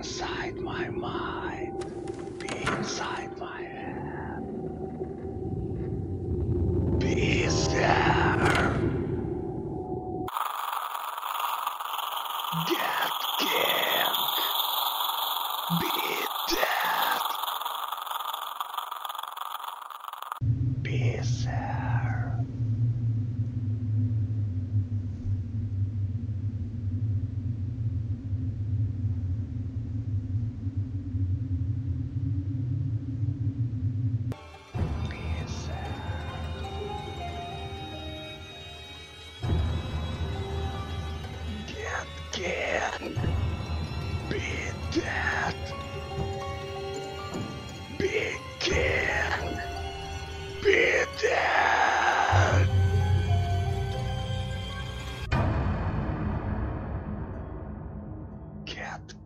inside my mind, be inside my head. Be there. Get king. Be dead. Be there. can't that. Big that. Cat